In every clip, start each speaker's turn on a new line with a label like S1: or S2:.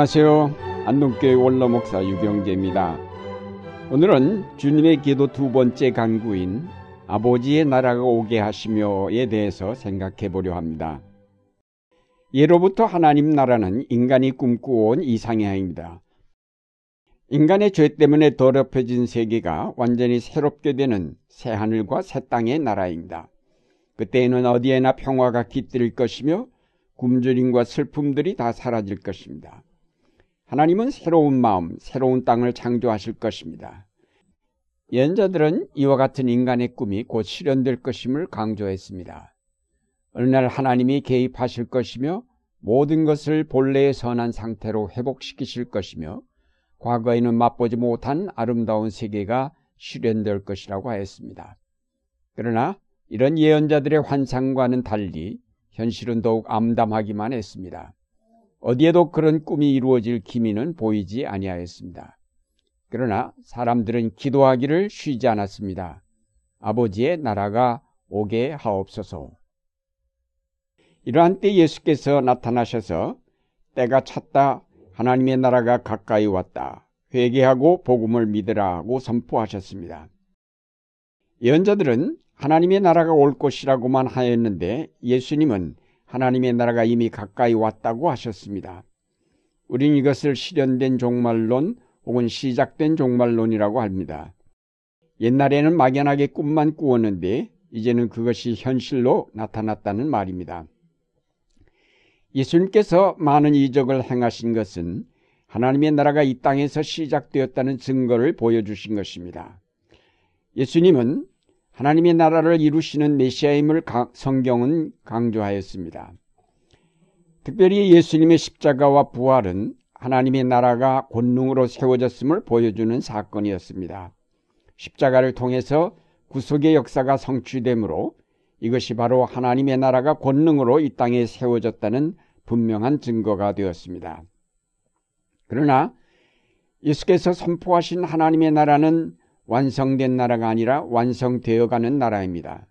S1: 안녕하세요. 안동교회 원로목사 유경재입니다. 오늘은 주님의 기도 두 번째 간구인 아버지의 나라가 오게 하시며에 대해서 생각해 보려 합니다. 예로부터 하나님 나라는 인간이 꿈꾸어온 이상향입니다. 인간의 죄 때문에 더럽혀진 세계가 완전히 새롭게 되는 새 하늘과 새 땅의 나라입니다. 그때에는 어디에나 평화가 깃들 것이며 굶주림과 슬픔들이 다 사라질 것입니다. 하나님은 새로운 마음, 새로운 땅을 창조하실 것입니다. 예언자들은 이와 같은 인간의 꿈이 곧 실현될 것임을 강조했습니다. 어느 날 하나님이 개입하실 것이며 모든 것을 본래의 선한 상태로 회복시키실 것이며 과거에는 맛보지 못한 아름다운 세계가 실현될 것이라고 하였습니다. 그러나 이런 예언자들의 환상과는 달리 현실은 더욱 암담하기만 했습니다. 어디에도 그런 꿈이 이루어질 기미는 보이지 아니하였습니다. 그러나 사람들은 기도하기를 쉬지 않았습니다. 아버지의 나라가 오게 하옵소서. 이러한 때 예수께서 나타나셔서 때가 찼다 하나님의 나라가 가까이 왔다 회개하고 복음을 믿으라 하고 선포하셨습니다. 예언자들은 하나님의 나라가 올 것이라고만 하였는데 예수님은 하나님의 나라가 이미 가까이 왔다고 하셨습니다. 우린 이것을 실현된 종말론 혹은 시작된 종말론이라고 합니다. 옛날에는 막연하게 꿈만 꾸었는데 이제는 그것이 현실로 나타났다는 말입니다. 예수님께서 많은 이적을 행하신 것은 하나님의 나라가 이 땅에서 시작되었다는 증거를 보여주신 것입니다. 예수님은 하나님의 나라를 이루시는 메시아임을 성경은 강조하였습니다. 특별히 예수님의 십자가와 부활은 하나님의 나라가 권능으로 세워졌음을 보여주는 사건이었습니다. 십자가를 통해서 구속의 역사가 성취되므로 이것이 바로 하나님의 나라가 권능으로 이 땅에 세워졌다는 분명한 증거가 되었습니다. 그러나 예수께서 선포하신 하나님의 나라는 완성된 나라가 아니라 완성되어 가는 나라입니다.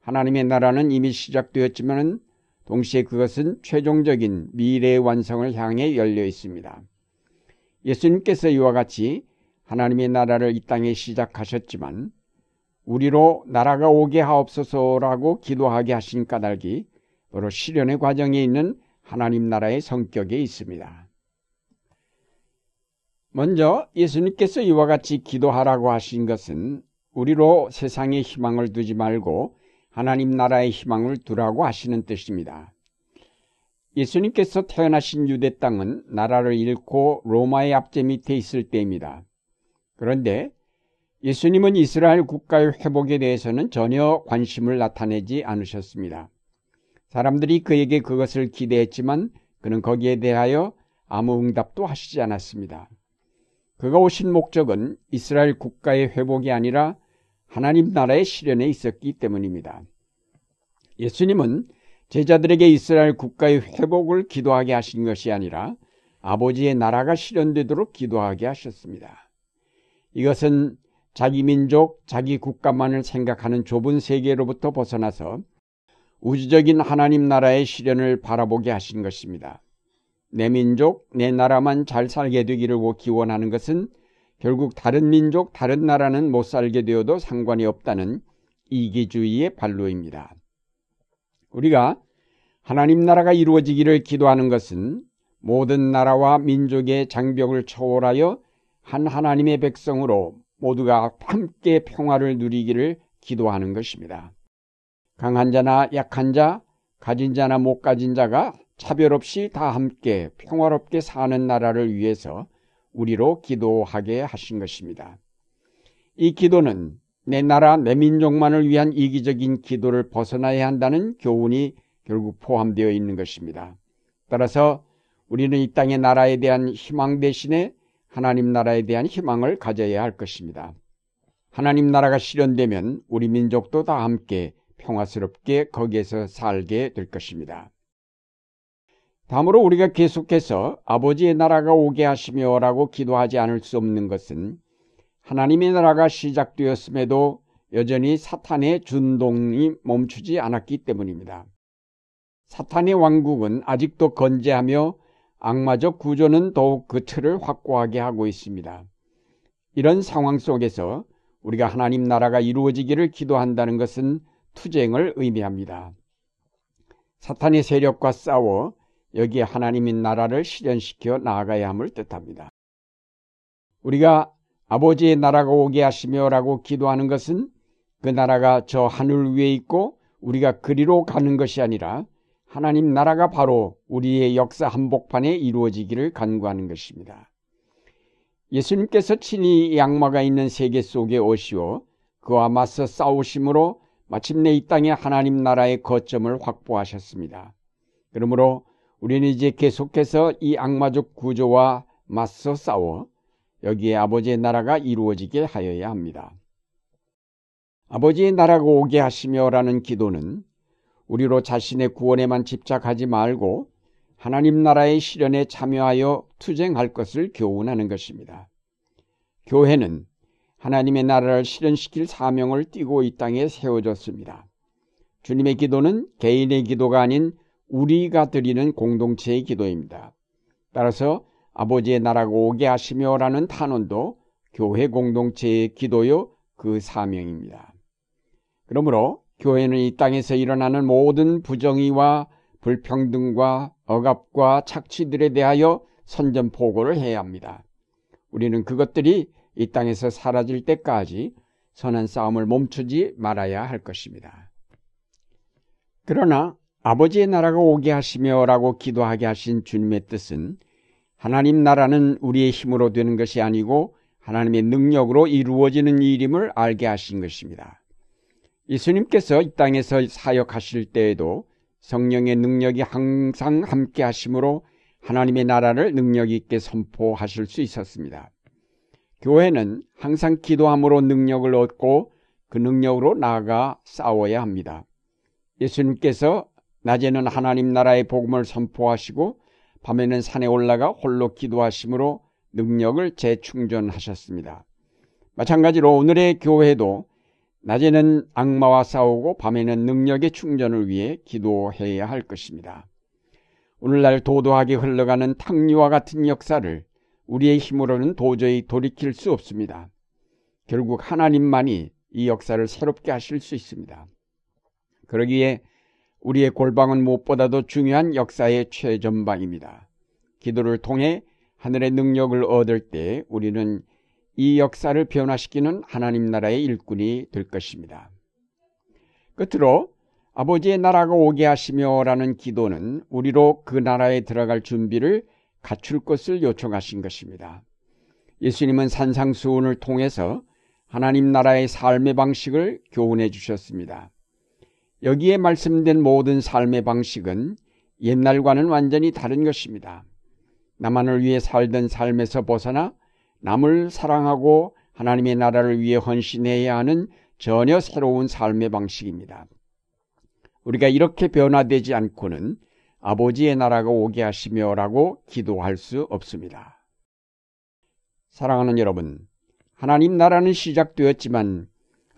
S1: 하나님의 나라는 이미 시작되었지만 동시에 그것은 최종적인 미래의 완성을 향해 열려 있습니다. 예수님께서 이와 같이 하나님의 나라를 이 땅에 시작하셨지만 우리로 나라가 오게 하옵소서라고 기도하게 하신 까닭이 바로 실현의 과정에 있는 하나님 나라의 성격에 있습니다. 먼저 예수님께서 이와 같이 기도하라고 하신 것은 우리로 세상에 희망을 두지 말고 하나님 나라의 희망을 두라고 하시는 뜻입니다. 예수님께서 태어나신 유대 땅은 나라를 잃고 로마의 압제 밑에 있을 때입니다. 그런데 예수님은 이스라엘 국가의 회복에 대해서는 전혀 관심을 나타내지 않으셨습니다. 사람들이 그에게 그것을 기대했지만 그는 거기에 대하여 아무 응답도 하시지 않았습니다. 그가 오신 목적은 이스라엘 국가의 회복이 아니라 하나님 나라의 실현에 있었기 때문입니다. 예수님은 제자들에게 이스라엘 국가의 회복을 기도하게 하신 것이 아니라 아버지의 나라가 실현되도록 기도하게 하셨습니다. 이것은 자기 민족, 자기 국가만을 생각하는 좁은 세계로부터 벗어나서 우주적인 하나님 나라의 실현을 바라보게 하신 것입니다. 내 민족, 내 나라만 잘 살게 되기를 기원하는 것은 결국 다른 민족, 다른 나라는 못 살게 되어도 상관이 없다는 이기주의의 반로입니다. 우리가 하나님 나라가 이루어지기를 기도하는 것은 모든 나라와 민족의 장벽을 초월하여 한 하나님의 백성으로 모두가 함께 평화를 누리기를 기도하는 것입니다. 강한 자나 약한 자, 가진 자나 못 가진 자가 차별 없이 다 함께 평화롭게 사는 나라를 위해서 우리로 기도하게 하신 것입니다. 이 기도는 내 나라, 내 민족만을 위한 이기적인 기도를 벗어나야 한다는 교훈이 결국 포함되어 있는 것입니다. 따라서 우리는 이 땅의 나라에 대한 희망 대신에 하나님 나라에 대한 희망을 가져야 할 것입니다. 하나님 나라가 실현되면 우리 민족도 다 함께 평화스럽게 거기에서 살게 될 것입니다. 다음으로 우리가 계속해서 아버지의 나라가 오게 하시며 라고 기도하지 않을 수 없는 것은 하나님의 나라가 시작되었음에도 여전히 사탄의 준동이 멈추지 않았기 때문입니다. 사탄의 왕국은 아직도 건재하며 악마적 구조는 더욱 그 틀을 확고하게 하고 있습니다. 이런 상황 속에서 우리가 하나님 나라가 이루어지기를 기도한다는 것은 투쟁을 의미합니다. 사탄의 세력과 싸워 여기에 하나님의 나라를 실현시켜 나아가야 함을 뜻합니다. 우리가 아버지의 나라가 오게 하시며라고 기도하는 것은 그 나라가 저 하늘 위에 있고 우리가 그리로 가는 것이 아니라 하나님 나라가 바로 우리의 역사 한복판에 이루어지기를 간구하는 것입니다. 예수님께서 친히 양마가 있는 세계 속에 오시어 그와 맞서 싸우심으로 마침내 이 땅에 하나님 나라의 거점을 확보하셨습니다. 그러므로 우리는 이제 계속해서 이 악마적 구조와 맞서 싸워 여기에 아버지의 나라가 이루어지게 하여야 합니다. 아버지의 나라가 오게 하시며라는 기도는 우리로 자신의 구원에만 집착하지 말고 하나님 나라의 실현에 참여하여 투쟁할 것을 교훈하는 것입니다. 교회는 하나님의 나라를 실현시킬 사명을 띠고 이 땅에 세워졌습니다. 주님의 기도는 개인의 기도가 아닌 우리가 드리는 공동체의 기도입니다. 따라서 아버지의 나라가 오게 하시며라는 탄원도 교회 공동체의 기도요 그 사명입니다. 그러므로 교회는 이 땅에서 일어나는 모든 부정의와 불평등과 억압과 착취들에 대하여 선전포고를 해야 합니다. 우리는 그것들이 이 땅에서 사라질 때까지 선한 싸움을 멈추지 말아야 할 것입니다. 그러나 아버지의 나라가 오게 하시며라고 기도하게 하신 주님의 뜻은 하나님 나라는 우리의 힘으로 되는 것이 아니고 하나님의 능력으로 이루어지는 일임을 알게 하신 것입니다. 예수님께서 이 땅에서 사역하실 때에도 성령의 능력이 항상 함께 하심으로 하나님의 나라를 능력 있게 선포하실 수 있었습니다. 교회는 항상 기도함으로 능력을 얻고 그 능력으로 나아가 싸워야 합니다. 예수님께서 낮에는 하나님 나라의 복음을 선포하시고 밤에는 산에 올라가 홀로 기도하심으로 능력을 재충전하셨습니다. 마찬가지로 오늘의 교회도 낮에는 악마와 싸우고 밤에는 능력의 충전을 위해 기도해야 할 것입니다. 오늘날 도도하게 흘러가는 탕류와 같은 역사를 우리의 힘으로는 도저히 돌이킬 수 없습니다. 결국 하나님만이 이 역사를 새롭게 하실 수 있습니다. 그러기에 우리의 골방은 무엇보다도 중요한 역사의 최전방입니다. 기도를 통해 하늘의 능력을 얻을 때 우리는 이 역사를 변화시키는 하나님 나라의 일꾼이 될 것입니다. 끝으로 아버지의 나라가 오게 하시며라는 기도는 우리로 그 나라에 들어갈 준비를 갖출 것을 요청하신 것입니다. 예수님은 산상수훈을 통해서 하나님 나라의 삶의 방식을 교훈해 주셨습니다. 여기에 말씀된 모든 삶의 방식은 옛날과는 완전히 다른 것입니다. 나만을 위해 살던 삶에서 벗어나 남을 사랑하고 하나님의 나라를 위해 헌신해야 하는 전혀 새로운 삶의 방식입니다. 우리가 이렇게 변화되지 않고는 아버지의 나라가 오게 하시며라고 기도할 수 없습니다. 사랑하는 여러분, 하나님 나라는 시작되었지만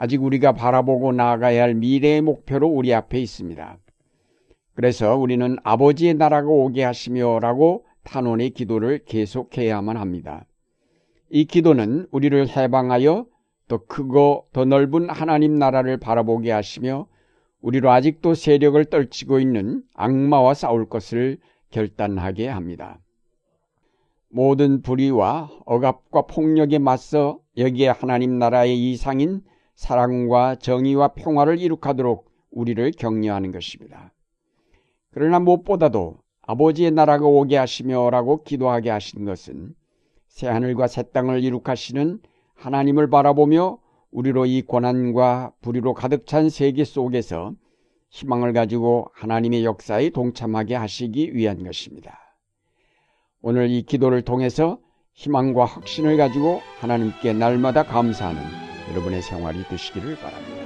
S1: 아직 우리가 바라보고 나아가야 할 미래의 목표로 우리 앞에 있습니다. 그래서 우리는 아버지의 나라가 오게 하시며라고 탄원의 기도를 계속해야만 합니다. 이 기도는 우리를 해방하여 더 크고 더 넓은 하나님 나라를 바라보게 하시며 우리로 아직도 세력을 떨치고 있는 악마와 싸울 것을 결단하게 합니다. 모든 불의와 억압과 폭력에 맞서 여기에 하나님 나라의 이상인 사랑과 정의와 평화를 이룩하도록 우리를 격려하는 것입니다. 그러나 무엇보다도 아버지의 나라가 오게 하시며라고 기도하게 하신 것은 새하늘과 새 땅을 이룩하시는 하나님을 바라보며 우리로 이 고난과 불의로 가득 찬 세계 속에서 희망을 가지고 하나님의 역사에 동참하게 하시기 위한 것입니다. 오늘 이 기도를 통해서 희망과 확신을 가지고 하나님께 날마다 감사하는 여러분의 생활이 되시기를 바랍니다.